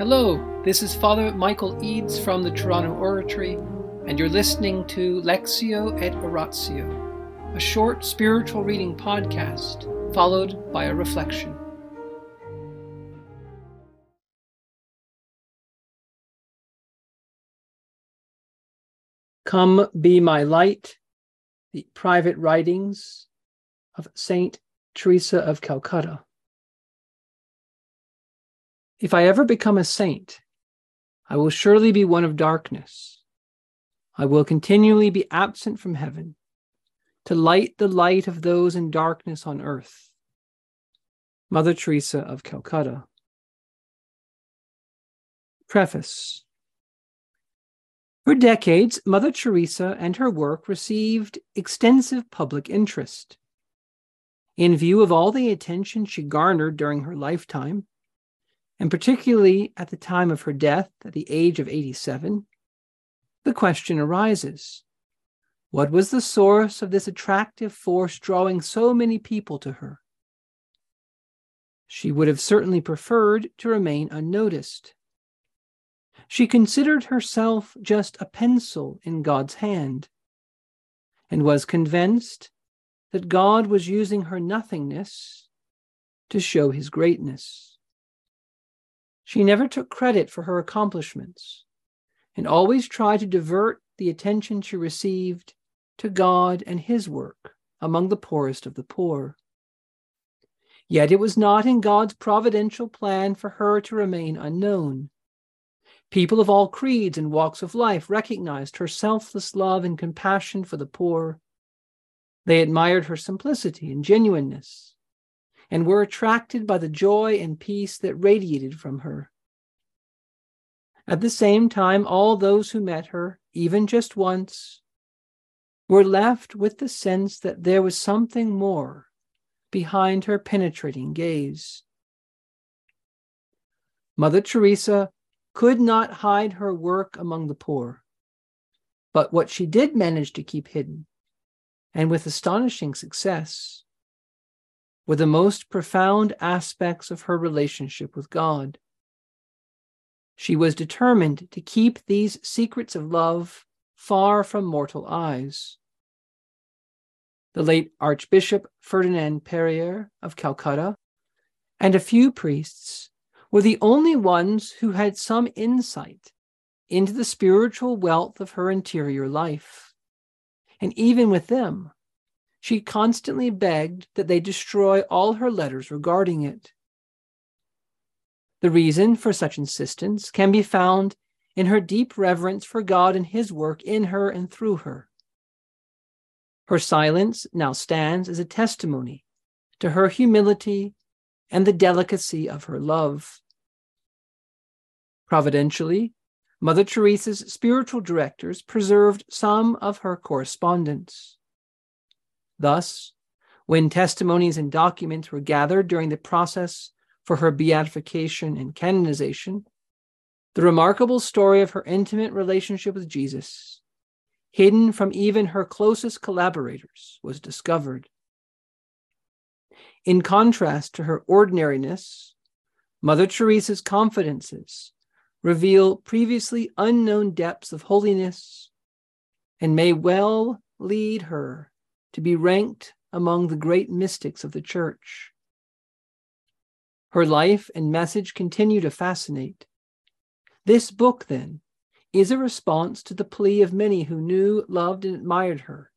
Hello, this is Father Michael Eads from the Toronto Oratory, and you're listening to Lectio et Oratio, a short spiritual reading podcast followed by a reflection. Come be my light, the private writings of Saint Teresa of Calcutta. If I ever become a saint, I will surely be one of darkness. I will continually be absent from heaven to light the light of those in darkness on earth. Mother Teresa of Calcutta. Preface For decades, Mother Teresa and her work received extensive public interest. In view of all the attention she garnered during her lifetime, and particularly at the time of her death at the age of 87, the question arises what was the source of this attractive force drawing so many people to her? She would have certainly preferred to remain unnoticed. She considered herself just a pencil in God's hand and was convinced that God was using her nothingness to show his greatness. She never took credit for her accomplishments and always tried to divert the attention she received to God and His work among the poorest of the poor. Yet it was not in God's providential plan for her to remain unknown. People of all creeds and walks of life recognized her selfless love and compassion for the poor. They admired her simplicity and genuineness and were attracted by the joy and peace that radiated from her. At the same time, all those who met her, even just once, were left with the sense that there was something more behind her penetrating gaze. Mother Teresa could not hide her work among the poor, but what she did manage to keep hidden, and with astonishing success, were the most profound aspects of her relationship with God. She was determined to keep these secrets of love far from mortal eyes. The late Archbishop Ferdinand Perier of Calcutta and a few priests were the only ones who had some insight into the spiritual wealth of her interior life. And even with them, she constantly begged that they destroy all her letters regarding it. The reason for such insistence can be found in her deep reverence for God and His work in her and through her. Her silence now stands as a testimony to her humility and the delicacy of her love. Providentially, Mother Teresa's spiritual directors preserved some of her correspondence. Thus, when testimonies and documents were gathered during the process for her beatification and canonization, the remarkable story of her intimate relationship with Jesus, hidden from even her closest collaborators, was discovered. In contrast to her ordinariness, Mother Teresa's confidences reveal previously unknown depths of holiness and may well lead her to be ranked among the great mystics of the church. Her life and message continue to fascinate. This book, then, is a response to the plea of many who knew, loved, and admired her,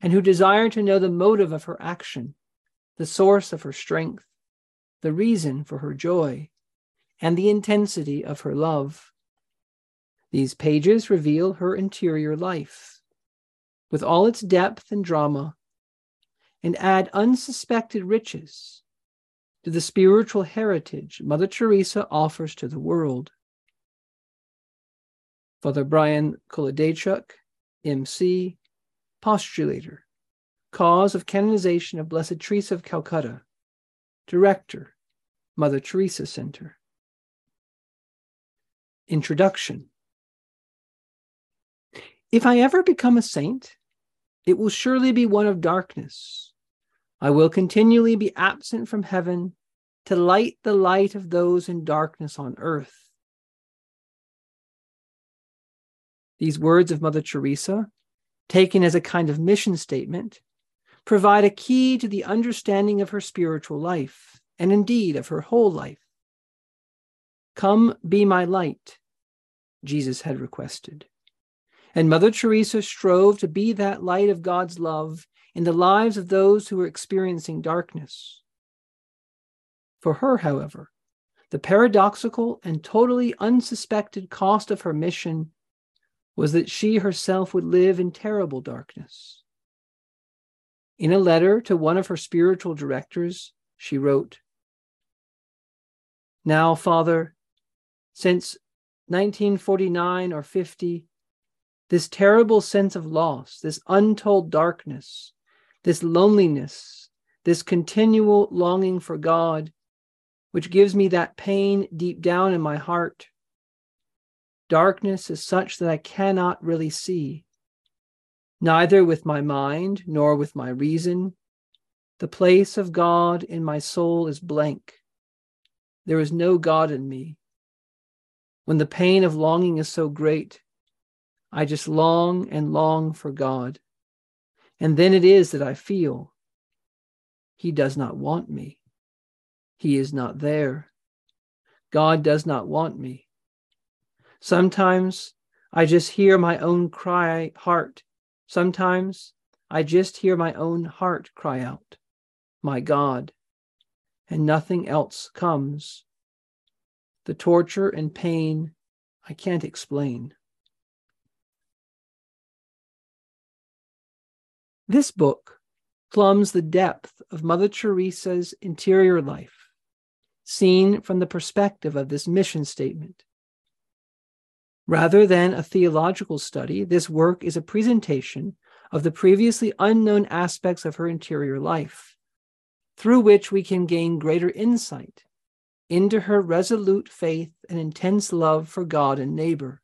and who desired to know the motive of her action, the source of her strength, the reason for her joy, and the intensity of her love. These pages reveal her interior life, with all its depth and drama, and add unsuspected riches to the spiritual heritage Mother Teresa offers to the world. Father Brian Kolodiejchuk, MC, postulator, cause of canonization of Blessed Teresa of Calcutta, director, Mother Teresa Center. Introduction If I ever become a saint, it will surely be one of darkness I will continually be absent from heaven to light the light of those in darkness on earth. These words of Mother Teresa, taken as a kind of mission statement, provide a key to the understanding of her spiritual life, and indeed of her whole life. Come be my light, Jesus had requested. And Mother Teresa strove to be that light of God's love in the lives of those who were experiencing darkness. For her, however, the paradoxical and totally unsuspected cost of her mission was that she herself would live in terrible darkness. In a letter to one of her spiritual directors, she wrote Now, Father, since 1949 or 50, this terrible sense of loss, this untold darkness, this loneliness, this continual longing for God, which gives me that pain deep down in my heart. Darkness is such that I cannot really see, neither with my mind nor with my reason. The place of God in my soul is blank. There is no God in me. When the pain of longing is so great, I just long and long for God. And then it is that I feel He does not want me. He is not there. God does not want me. Sometimes I just hear my own cry, heart. Sometimes I just hear my own heart cry out, My God, and nothing else comes. The torture and pain I can't explain. This book plumbs the depth of Mother Teresa's interior life seen from the perspective of this mission statement. Rather than a theological study, this work is a presentation of the previously unknown aspects of her interior life, through which we can gain greater insight into her resolute faith and intense love for God and neighbor.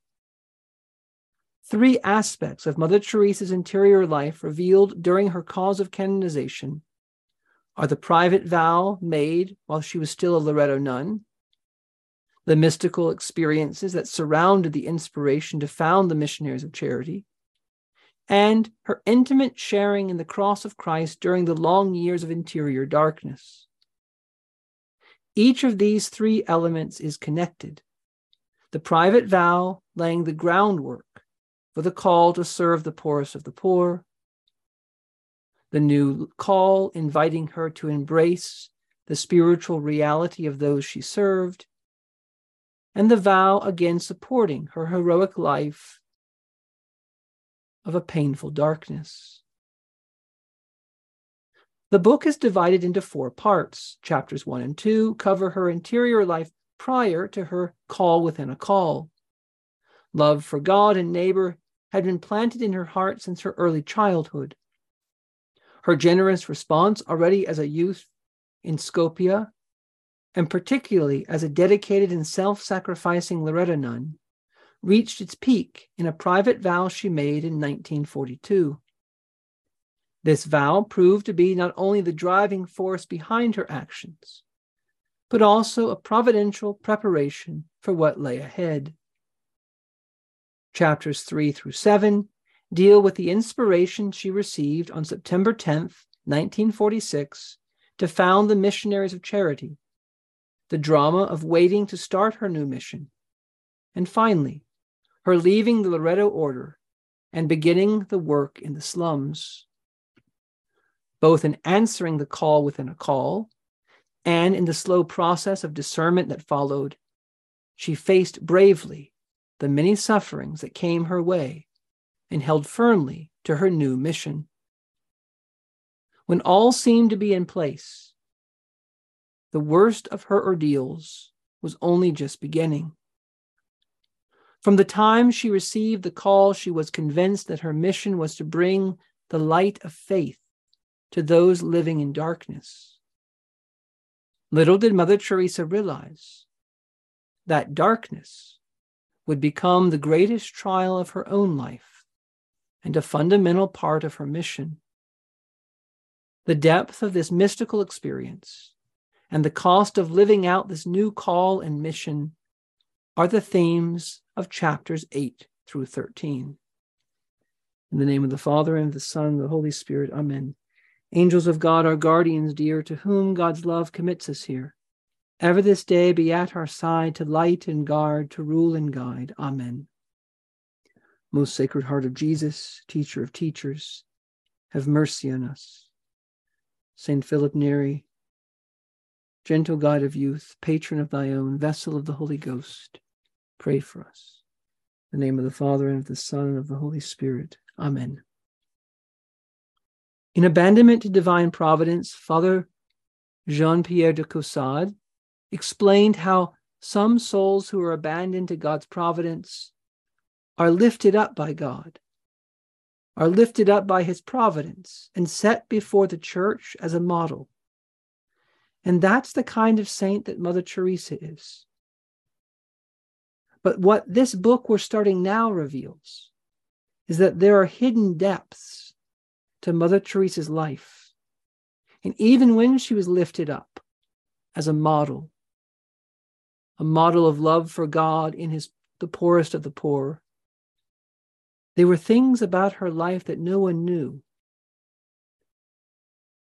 Three aspects of Mother Teresa's interior life revealed during her cause of canonization are the private vow made while she was still a Loreto nun, the mystical experiences that surrounded the inspiration to found the Missionaries of Charity, and her intimate sharing in the cross of Christ during the long years of interior darkness. Each of these three elements is connected. The private vow laying the groundwork for the call to serve the poorest of the poor, the new call inviting her to embrace the spiritual reality of those she served, and the vow again supporting her heroic life of a painful darkness. The book is divided into four parts. Chapters one and two cover her interior life prior to her call within a call. Love for God and neighbor had been planted in her heart since her early childhood. Her generous response already as a youth in Skopje, and particularly as a dedicated and self sacrificing Loreto nun, reached its peak in a private vow she made in 1942. This vow proved to be not only the driving force behind her actions, but also a providential preparation for what lay ahead. Chapters 3 through 7 deal with the inspiration she received on September 10th, 1946, to found the Missionaries of Charity, the drama of waiting to start her new mission, and finally, her leaving the Loreto Order and beginning the work in the slums. Both in answering the call within a call and in the slow process of discernment that followed, she faced bravely the many sufferings that came her way and held firmly to her new mission. When all seemed to be in place, the worst of her ordeals was only just beginning. From the time she received the call, she was convinced that her mission was to bring the light of faith to those living in darkness. Little did Mother Teresa realize that darkness would become the greatest trial of her own life and a fundamental part of her mission. The depth of this mystical experience and the cost of living out this new call and mission are the themes of chapters 8 through 13. In the name of the Father, and the Son, and the Holy Spirit, Amen. Angels of God, our guardians dear, to whom God's love commits us here, ever this day be at our side to light and guard, to rule and guide. Amen. Most Sacred Heart of Jesus, teacher of teachers, have mercy on us. Saint Philip Neri, gentle guide of youth, patron of thy own, vessel of the Holy Ghost, pray for us. In the name of the Father, and of the Son, and of the Holy Spirit. Amen. In Abandonment to Divine Providence, Father Jean Pierre de Caussade explained how some souls who are abandoned to God's providence are lifted up by God, are lifted up by his providence, and set before the church as a model. And that's the kind of saint that Mother Teresa is. But what this book we're starting now reveals is that there are hidden depths to Mother Teresa's life. And even when she was lifted up as a model, a model of love for God in his the poorest of the poor, there were things about her life that no one knew.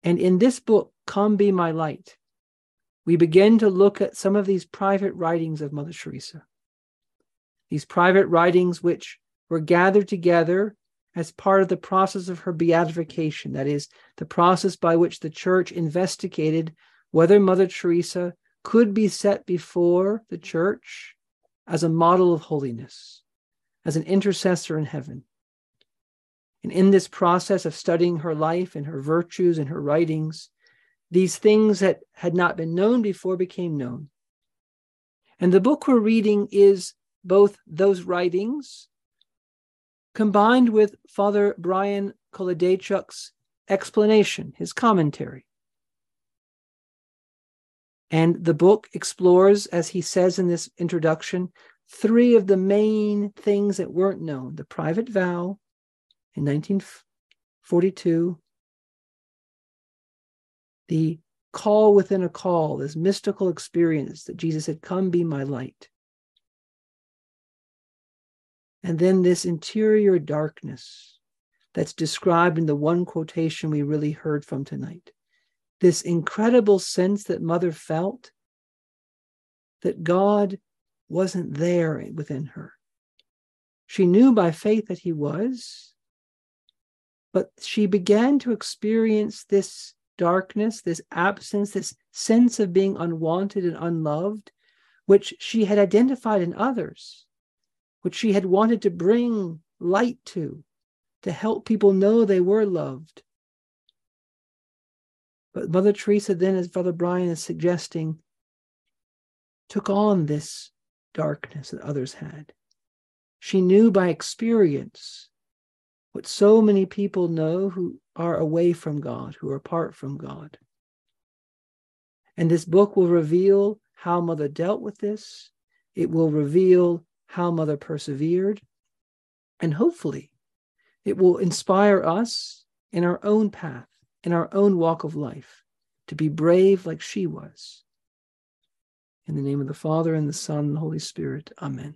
And in this book, Come Be My Light, we begin to look at some of these private writings of Mother Teresa. These private writings which were gathered together as part of the process of her beatification, that is, the process by which the church investigated whether Mother Teresa could be set before the church as a model of holiness, as an intercessor in heaven. And in this process of studying her life and her virtues and her writings, these things that had not been known before became known. And the book we're reading is both those writings combined with Father Brian Kolodiejchuk's explanation, his commentary. And the book explores, as he says in this introduction, three of the main things that weren't known the private vow in 1942, the call within a call, this mystical experience that Jesus had Come be my light. And then this interior darkness that's described in the one quotation we really heard from tonight. This incredible sense that Mother felt that God wasn't there within her. She knew by faith that He was, but she began to experience this darkness, this absence, this sense of being unwanted and unloved, which she had identified in others which she had wanted to bring light to, to help people know they were loved. But Mother Teresa, then, as Father Brian is suggesting, took on this darkness that others had. She knew by experience what so many people know who are away from God, who are apart from God. And this book will reveal how Mother dealt with this. It will reveal how Mother persevered. And hopefully, it will inspire us in our own path, in our own walk of life, to be brave like she was. In the name of the Father, and the Son, and the Holy Spirit. Amen.